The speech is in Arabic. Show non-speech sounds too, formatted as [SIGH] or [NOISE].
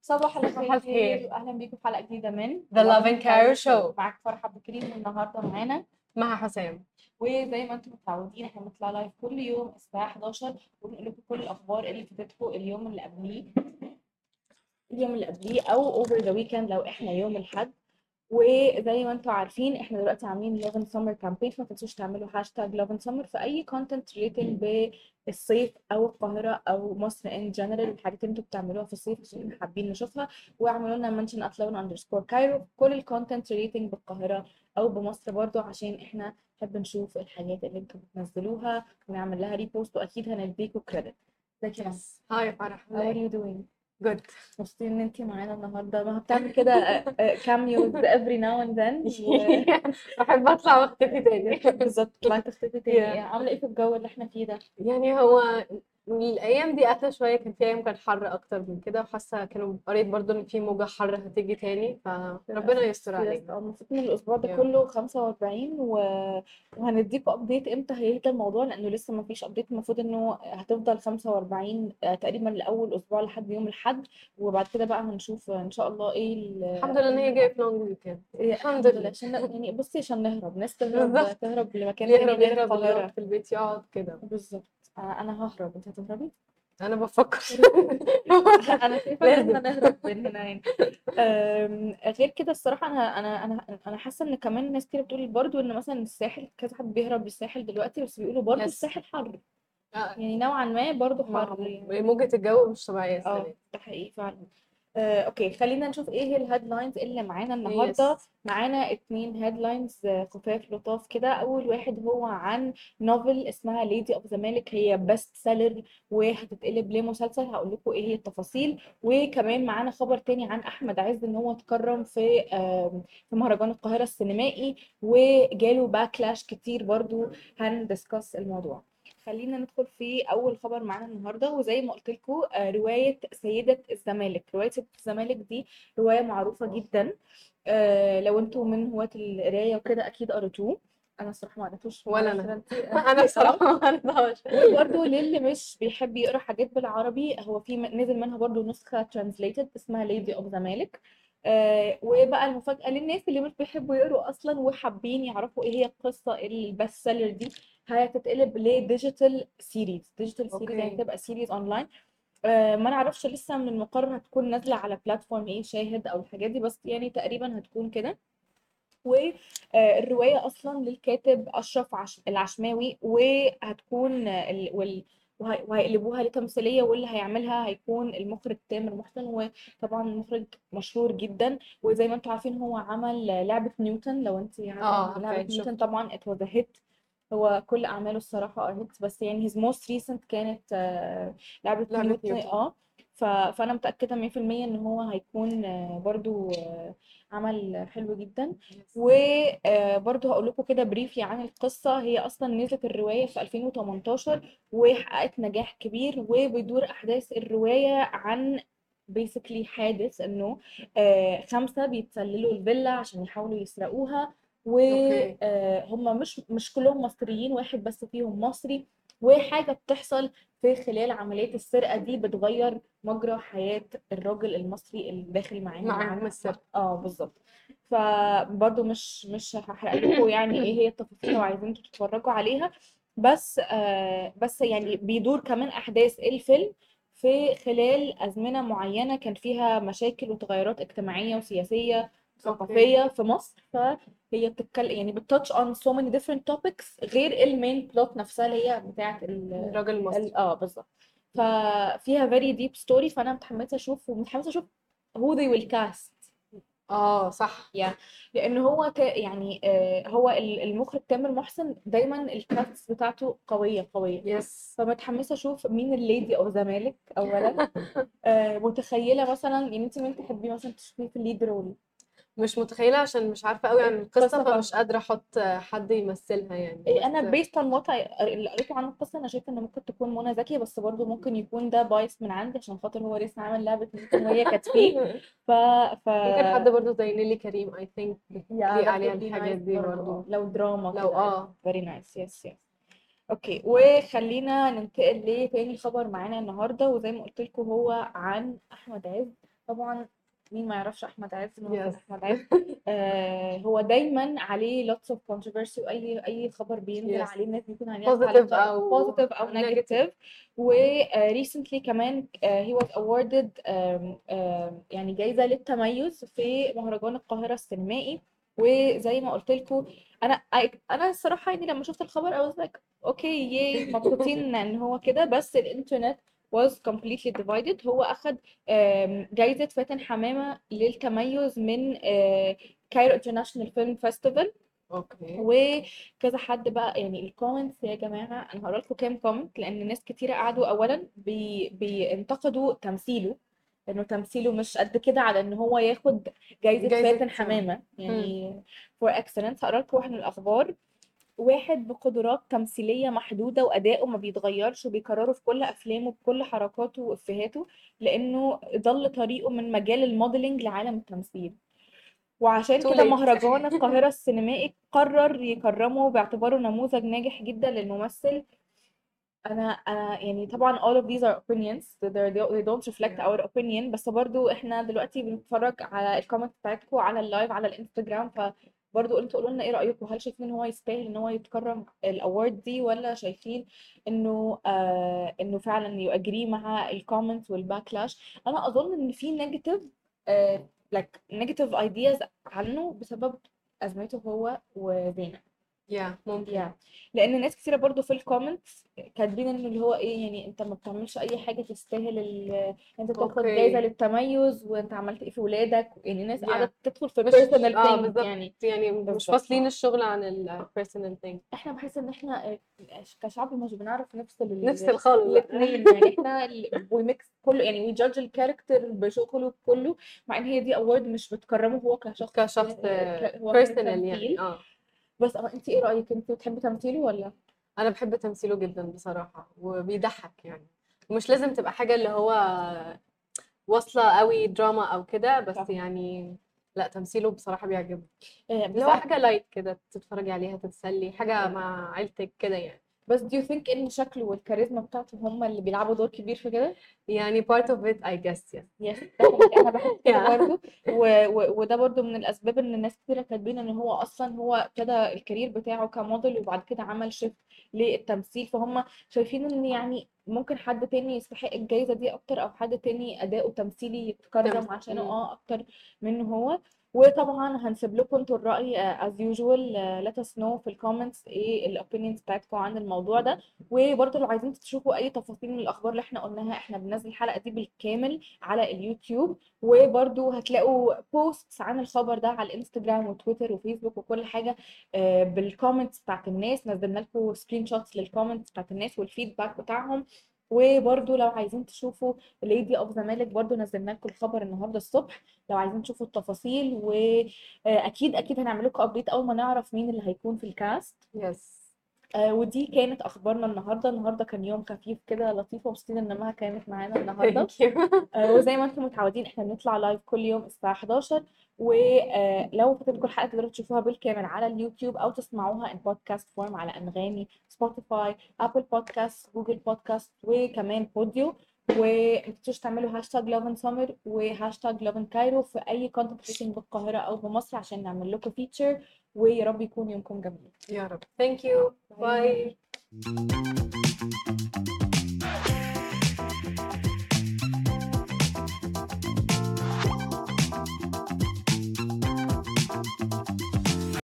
صباح الخير. واهلا بيكم في حلقة جديدة من The Love and Care Show. معاك فرحه عبد الكريم والنهارده معانا مع حسام وزي ما أنتم متعودين إحنا بنطلع live كل يوم الساعة 11 ونقول لكم كل الأخبار اللي فاتتكم اليوم اللي قبليه اليوم اللي قبليه أو over the weekend لو إحنا يوم الأحد وزي ما أنتم عارفين إحنا دلوقتي عاملين Love and Summer campaign فما تنسوش تعملوا hashtag Love and Summer في أي content relating بالصيف أو القاهرة أو مصر in general الحاجات اللي أنتوا بتعملوها في الصيف عشان حابين نشوفها. واعملوا لنا mention at Love underscore Cairo كل ال content relating بالقاهرة أو بمصر برضو عشان إحنا نحب نشوف الحاجات اللي أنتوا بتنزلوها ونعمل لها repost وأكيد هنديكوا credit ازيك يا؟ Hi فرح. How are you doing؟ Good. مبسوطين إن أنتي معانا النهارده. ما بتعمل كده cameos every now and then [LAUGHS] و- [LAUGHS] بحب أطلع وأختفي تاني. بالظبط طلعت تختفي تاني. Yeah. عاملة إيه في الجو اللي إحنا فيه ده؟ يعني هو الأيام دي اهدى شوية كان في أيام كان حر أكتر من كده وحاسة كانوا قريت برضو إن في موجة حر هتيجي تاني فربنا يستر آه المفروض ان الأسبوع ده. كله 45 و... وهنديكوا update إمتى هيهدى الموضوع؟ لأنه لسه ما فيش update المفروض إنه هتفضل 45 آه، تقريبا لأول أسبوع لحد يوم الأحد وبعد كده بقى هنشوف إن شاء الله إيه ال- الحمد لله إن هي جاية في long weekend إيه، الحمد لله. عشان يعني بصي عشان نهرب ناس تهرب. تهرب لمكان يهرب يهرب في البيت يقعد كده. بالظبط. آه، أنا ههرب أنت هتهربي؟ أنا بفكر. [LAUGHS] أنا شايفة إن إحنا نهرب من هنا يعني. غير كده الصراحة أنا أنا أنا أنا حاسة إن كمان ناس كتير بتقول برضو إن مثلا الساحل كذا حد بيهرب للساحل دلوقتي بس بيقولوا برضو Yes. الساحل حر. آه، يعني نوعا ما برضو حر يعني. موجة الجو مش السنة آه. ده حقيقي فعلا. آه، okay خلينا نشوف إيه هي ال headlines اللي معانا النهارده. Yes. معانا اتنين headlines خفاف لطاف كده. أول واحد هو عن novel اسمها Lady of Zamalek هي best seller وهتتقلب لمسلسل. هقول لكم إيه هي التفاصيل. وكمان معانا خبر تاني عن أحمد عز إن هو اتكرم في في مهرجان القاهرة السينمائي وجاله backlash كتير برضو. هن discuss الموضوع. خلينا ندخل في أول خبر معانا النهارده. وزي ما قلت لكم رواية سيدة الزمالك. رواية سيدة الزمالك دي رواية معروفة جدا. آه، لو أنتوا من هواة القراية وكده أكيد قريتوه. أنا الصراحة ما قريتوش. ولا. انت- أنا بصراحة [LAUGHS] [LAUGHS] ما عرفتهاش [LAUGHS] وبرده للي مش بيحب يقرأ حاجات بالعربي. هو في نزل منها برضو نسخة translated اسمها Lady of Zamalek آه وبقى المفاجأة للناس اللي مش بيحبوا يقروا أصلا وحابين يعرفوا إيه هي القصة ال best seller دي. هتتقلب ل digital series digital series يعني okay. تبقى series online آه ما نعرفش لسه من المقرر هتكون نازلة على بلاتفورم إيه شاهد أو الحاجات دي بس يعني تقريبا هتكون كده. والرواية أصلا للكاتب أشرف عش... العشماوي وهتكون ال... وال... وهي- وهيقلبوها لتمثيلية واللي هيعملها هيكون المخرج تامر محسن وطبعا مخرج مشهور جدا. وزي ما أنتم عارفين هو عمل لعبة نيوتن لو أنت آه عارفاه، لعبة شفت. نيوتن طبعا was a hit. هو كل أعماله الصراحة are hits بس يعني his most recent كانت آه، لعبة لعبة نيوتن نيوتن. آه ف... فأنا متأكدة 100% إن هو هيكون آه، برضو آه، عمل حلو جدا. وبرضه هقول لكم كده briefly عن القصة. هي أصلا نزلت الرواية في 2018 وحققت نجاح كبير وبيدور أحداث الرواية عن basically حادث إنه آه، خمسة بيتسللوا الفيلا عشان يحاولوا يسرقوها. وهم مش مش كلهم مصريين واحد بس فيهم مصري. وحاجة بتحصل في خلال عملية السرقة دي بتغير مجرى حياة الراجل المصري اللي داخل معاهم معاهم معاهم السرقة. آه بالظبط. فبرضه مش مش هحرق لكم يعني إيه هي التفاصيل لو عايزين أنتوا تتفرجوا عليها. بس آه بس يعني بيدور كمان أحداث الفيلم في خلال أزمنة معينة كان فيها مشاكل وتغيرات اجتماعية وسياسية ثقافيه في مصر. فهي بتتكلم يعني بت touch on so many different topics غير ال main plot نفسها اللي هي بتاعت ال الراجل المصري. ال- آه بالظبط. ففيها very deep story فأنا متحمسة أشوف ومتحمسة أشوف who they will cast. آه صح. يعني لأن هو تا يعني آه هو ال- المخرج تامر محسن دايما ال cast بتاعته قوية قوية. Yes فمتحمسة أشوف مين ال Lady of Zamalek اولا. [LAUGHS] آه متخيلة مثلا يعني أنت مين تحبي مثلا تشوفيه في ال lead role مش متخيلة عشان مش عارفة قوي عن القصة طبعا. فمش قادرة أحط حد يمثلها يعني. إيه، أنا based on what اللي قريته عن القصة أنا شايفة إن ممكن تكون منى زكي بس برضو ممكن يكون ده bias من عندي عشان خاطر هو لسه عامل لعبة وهي كانت فيه. [LAUGHS] ف ف ممكن حد برضه زي نيلي كريم I think بتليق عليها الحاجات دي برضو. برضه لو دراما لو آه. Very nice. Yes yes. أوكي وخلينا ننتقل لتاني خبر معانا النهارده وزي ما قلت لكم هو عن أحمد عز. طبعا مين ما يعرفش أحمد عز Yes. أحمد عز [LAUGHS] آه هو دايما عليه lots of controversy وأي أي خبر بينزل Yes. عليه الناس بيكون عليها Positive أو positive أو negative. negative و آه recently كمان آه he was awarded يعني جايزة للتميز في مهرجان القاهرة السينمائي وزي ما قلت لكم أنا أنا الصراحة يعني لما شفت الخبر I was like أوكي ياي مبسوطين إن هو كده بس الإنترنت was completely divided. هو آم، جايزة فاتن حمامة للتميز من Cairo International Film Festival أوكي. وكذا حد بقى يعني ال comments يا جماعة أنا هقرا لكم كام كومنت لأن ناس كتيرة قعدوا اولا بي بينتقدوا تمثيله إنه تمثيله مش قد كده على إن هو ياخد جايزة جايزة فاتن حمامة. يعني for excellence هقرا لكم واحد من الأخبار. واحد بقدرات تمثيلية محدودة وأداؤه ما بيتغيرش وبيكرره في كل أفلامه بكل حركاته وإفيهاته لأنه ضل طريقه من مجال ال modeling لعالم التمثيل. وعشان كده. مهرجان القاهرة السينمائي قرر يكرمه باعتباره نموذج ناجح جدا للممثل. أنا أنا يعني طبعا all of these are opinions. They don't reflect our opinion. بس برضو إحنا دلوقتي بنتفرج على ال comments بتاعتكم على ال live على الإنستجرام فبرضو أنتوا قولوا لنا إيه رأيكم؟ هل شايفين ان هو يستاهل ان هو يتكرم ال award دي ولا شايفين انه آه انه فعلا you agree مع ال comments وال backlash أنا أظن إن في negative like negative ideas عنه بسبب أزمته هو وزينة يا ممكن yeah. لأن ناس كتيرة برضو في الكومنتس كاتبين انه اللي هو إيه يعني أنت ما بتعملش أي حاجة تستاهل ال- أنت تاخد. جايزة للتميز وأنت عملت إيه في ولادك يعني ناس Yeah. قاعدة تدخل في مش- personal آه بالظبط. يعني يعني مش بالظبط. فاصلين الشغل عن ال personal thing إحنا بحس إن إحنا آه، كشعب مش بنعرف نفصل نفصل خالص بقى. الاثنين يعني إحنا و mix [LAUGHS] كله يعني we judge ال character بشغله كله مع إن هي دي award مش بتكرمه هو كشخص كشخص ك- هو personal كتمثيل. يعني آه بس آه انت إيه رأيك؟ انت بتحبي تمثيله ولا؟ أنا بحب تمثيله جدا بصراحة وبيضحك يعني. ومش لازم تبقى حاجة اللي هو واصلة قوي دراما أو كده بس صح. يعني لا تمثيله بصراحة بيعجبني. آه، اللي هو حاجة light كده تتفرجي عليها تتسلي حاجة مع عيلتك كده يعني. بس do you think إن شكله والكاريزما بتاعته هم اللي بيلعبوا دور كبير في كده؟ يعني part of it I guess yes حقيقي. أنا بحس كده. برضه و... و... وده برضه من الأسباب إن ناس كتيرة كاتبين إن هو أصلا هو ابتدى ال career بتاعه كموديل وبعد كده عمل shift للتمثيل فهم شايفين إن يعني ممكن حد تاني يستحق الجايزة دي أكتر أو حد تاني أداؤه تمثيلي يتكرم. عشانه. آه أكتر منه هو وطبعا هنسيب لكم أنتوا as usual آه، let us know في ال comments إيه ال opinions بتاعتكم عن الموضوع ده. وبرضه لو عايزين تشوفوا أي تفاصيل من الأخبار اللي إحنا قلناها إحنا بننزل الحلقة دي بالكامل على اليوتيوب. وبرضه هتلاقوا posts عن الخبر ده على الإنستجرام وتويتر وفيسبوك وكل حاجة آه، بال comments بتاعت الناس. نزلنا لكم screenshots لل comments بتاعت الناس وال feedback بتاعهم. وبرضه لو عايزين تشوفوا Lady of Zamalek برضه نزلنا لكم الخبر النهارده الصبح. لو عايزين تشوفوا التفاصيل واكيد أكيد هنعمل لكم update أول ما نعرف مين اللي هيكون في ال cast yes. آه ودي كانت أخبارنا النهارده. النهارده كان يوم خفيف كده لطيفه ومبسوطين إن مها كانت معانا النهارده. آه وزي ما أنتم متعودين إحنا بنطلع live كل يوم الساعة 11 ولو فاتتكم الحلقة تقدروا تشوفوها بالكامل على اليوتيوب أو تسمعوها in podcast form على أنغامي Spotify Apple Podcasts Google Podcasts وكمان Podeo وما تنسوش تعملوا hashtag Love in Summer و hashtag Love in Cairo في أي content creating بالقاهرة أو بمصر عشان نعمل لكم feature ويا رب يكون يومكم جميل. يا رب. Thank you. Bye.